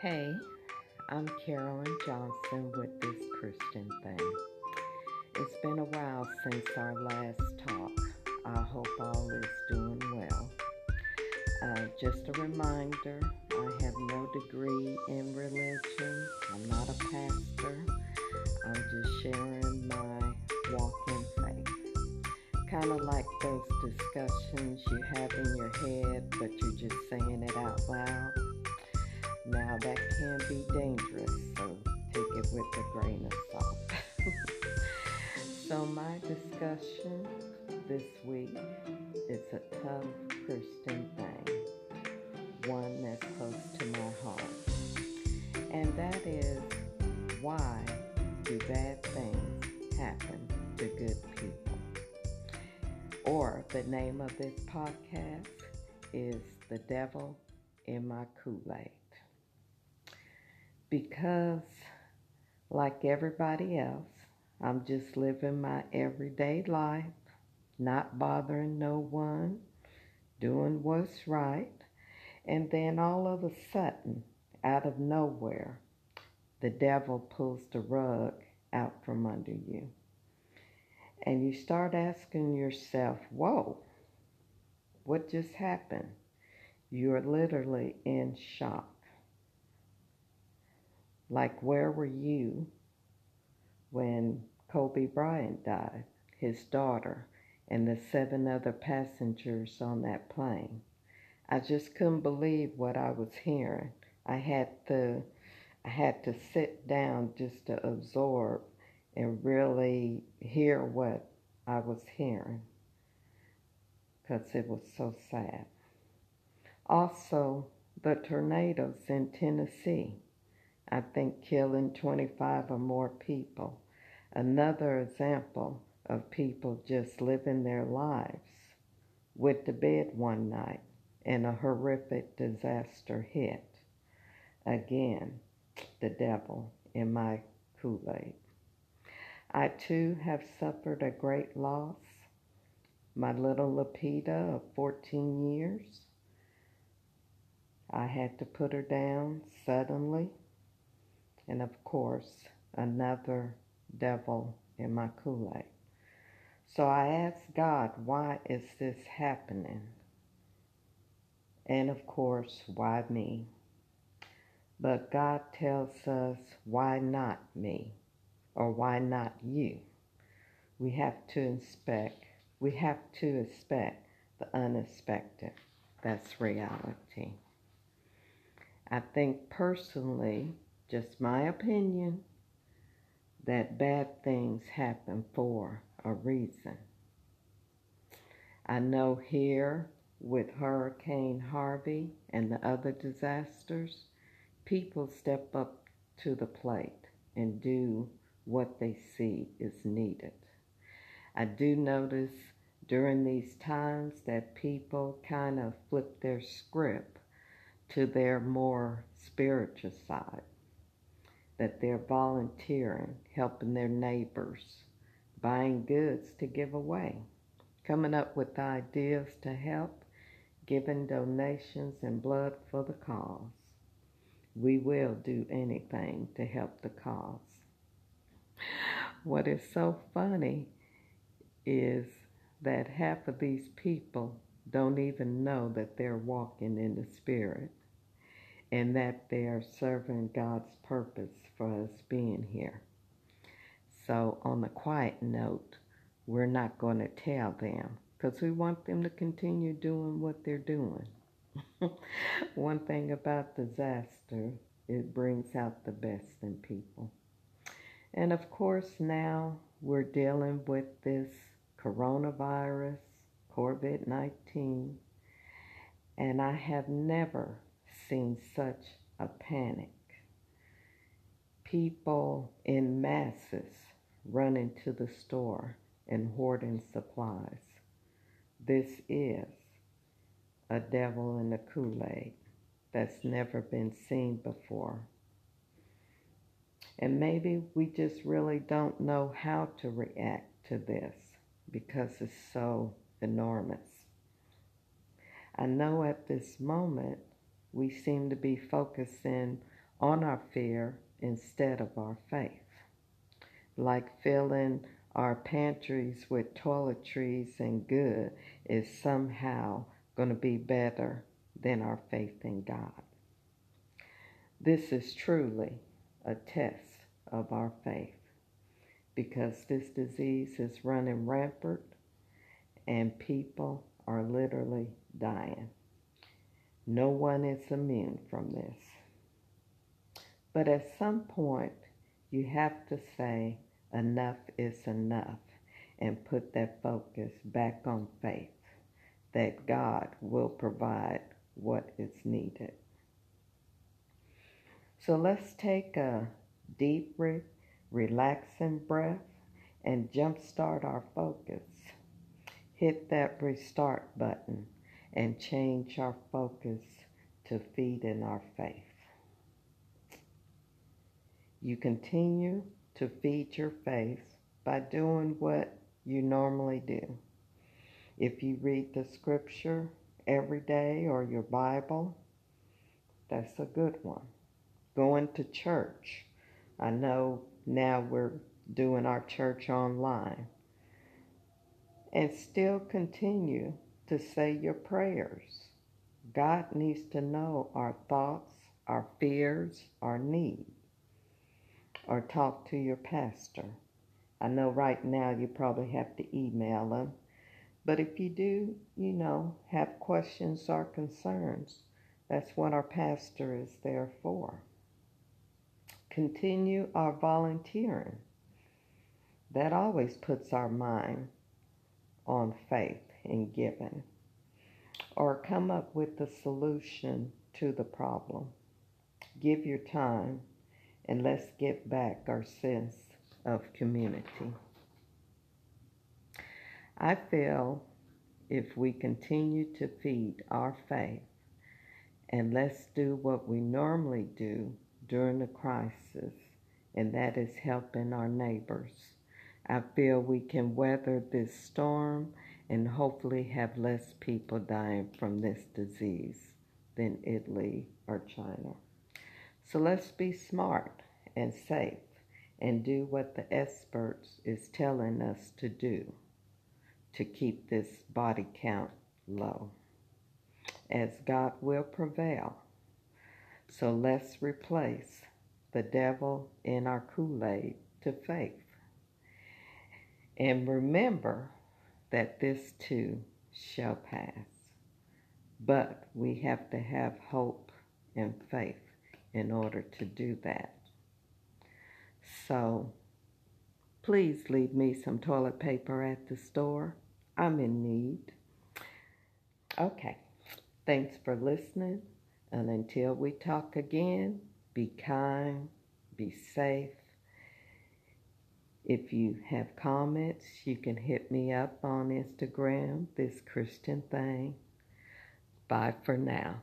Hey, I'm Carolyn Johnson with This Christian Thing. It's been a while since our last talk. I hope all is doing well. Uh, just a reminder I have no degree in religion, I'm not a pastor, I'm just sharing my walk in faith. Kind of like those discussions you have in your head, but you're just saying it out loud. Now that can be dangerous, so take it with a grain of salt. so my discussion this week is a tough Christian thing, one that's close to my heart. And that is why do bad things happen to good people? Or the name of this podcast is The Devil in My Kool-Aid because, like everybody else, I'm just living my everyday life, not bothering no one, doing what's right. And then all of a sudden, out of nowhere, the devil pulls the rug out from under you. And you start asking yourself, whoa, what just happened? You're literally in shock. Like, where were you when Kobe Bryant died, his daughter, and the seven other passengers on that plane? I just couldn't believe what I was hearing. I had to, I had to sit down just to absorb and really hear what I was hearing because it was so sad. Also, the tornadoes in Tennessee. I think killing 25 or more people. Another example of people just living their lives. Went to bed one night and a horrific disaster hit. Again, the devil in my Kool-Aid. I too have suffered a great loss. My little Lapita of 14 years. I had to put her down suddenly and of course, another devil in my Kool-Aid. So I asked God, why is this happening? And of course, why me? But God tells us, why not me? Or why not you? We have to inspect, we have to expect the unexpected. That's reality. I think personally, just my opinion, that bad things happen for a reason. I know here with Hurricane Harvey and the other disasters, people step up to the plate and do what they see is needed. I do notice during these times that people kind of flip their script to their more spiritual side that they're volunteering, helping their neighbors, buying goods to give away, coming up with ideas to help, giving donations and blood for the cause. We will do anything to help the cause. What is so funny is that half of these people don't even know that they're walking in the Spirit and that they are serving God's purpose for us being here. So, on a quiet note, we're not going to tell them because we want them to continue doing what they're doing. One thing about disaster, it brings out the best in people. And of course, now we're dealing with this coronavirus, COVID 19, and I have never seen such a panic. People in masses running to the store and hoarding supplies. This is a devil in the Kool-Aid that's never been seen before. And maybe we just really don't know how to react to this because it's so enormous. I know at this moment we seem to be focusing on our fear instead of our faith. Like filling our pantries with toiletries and good is somehow going to be better than our faith in God. This is truly a test of our faith because this disease is running rampant and people are literally dying. No one is immune from this. But at some point, you have to say, enough is enough, and put that focus back on faith that God will provide what is needed. So let's take a deep, re- relaxing breath and jumpstart our focus. Hit that restart button and change our focus to feed in our faith. You continue to feed your faith by doing what you normally do. If you read the scripture every day or your Bible, that's a good one. Going to church. I know now we're doing our church online. And still continue to say your prayers. God needs to know our thoughts, our fears, our needs or talk to your pastor. I know right now you probably have to email them, but if you do, you know, have questions or concerns, that's what our pastor is there for. Continue our volunteering. That always puts our mind on faith and giving. Or come up with a solution to the problem. Give your time and let's get back our sense of community. I feel if we continue to feed our faith and let's do what we normally do during the crisis, and that is helping our neighbors. I feel we can weather this storm and hopefully have less people dying from this disease than Italy or China. So let's be smart and safe and do what the experts is telling us to do to keep this body count low as God will prevail. So let's replace the devil in our Kool-Aid to faith. And remember that this too shall pass. But we have to have hope and faith in order to do that. So please leave me some toilet paper at the store. I'm in need. Okay. Thanks for listening. And until we talk again, be kind, be safe. If you have comments, you can hit me up on Instagram, This Christian Thing. Bye for now.